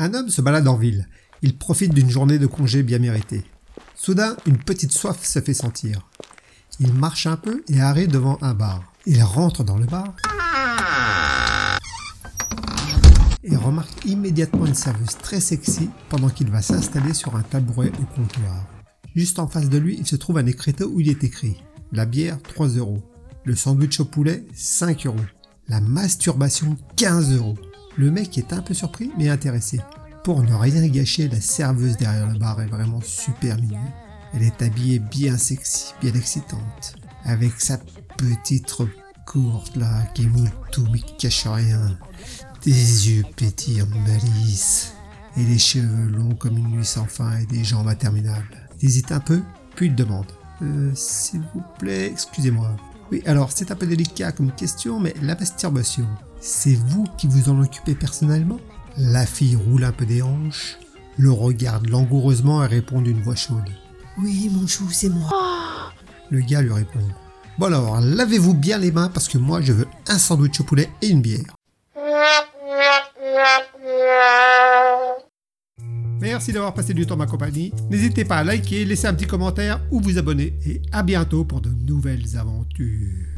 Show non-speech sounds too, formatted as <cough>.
Un homme se balade en ville. Il profite d'une journée de congé bien méritée. Soudain, une petite soif se fait sentir. Il marche un peu et arrive devant un bar. Il rentre dans le bar et remarque immédiatement une serveuse très sexy pendant qu'il va s'installer sur un tabouret au comptoir. Juste en face de lui, il se trouve un écriteau où il est écrit La bière 3 euros, le sandwich au poulet 5 euros, la masturbation 15 euros. Le mec est un peu surpris mais intéressé. Pour ne rien gâcher, la serveuse derrière le bar est vraiment super mignonne. Elle est habillée bien sexy, bien excitante, avec sa petite robe courte là qui moule tout mais qui cache rien, des yeux pétillants de malice, et les cheveux longs comme une nuit sans fin et des jambes interminables. Il hésite un peu, puis il demande euh, S'il vous plaît, excusez-moi. Oui, alors c'est un peu délicat comme question, mais la masturbation, c'est vous qui vous en occupez personnellement? La fille roule un peu des hanches, le regarde langoureusement et répond d'une voix chaude. Oui, mon chou, c'est moi. <gasps> Le gars lui répond Bon alors, lavez-vous bien les mains parce que moi je veux un sandwich au poulet et une bière. <laughs> Merci d'avoir passé du temps ma compagnie. N'hésitez pas à liker, laisser un petit commentaire ou vous abonner et à bientôt pour de nouvelles aventures.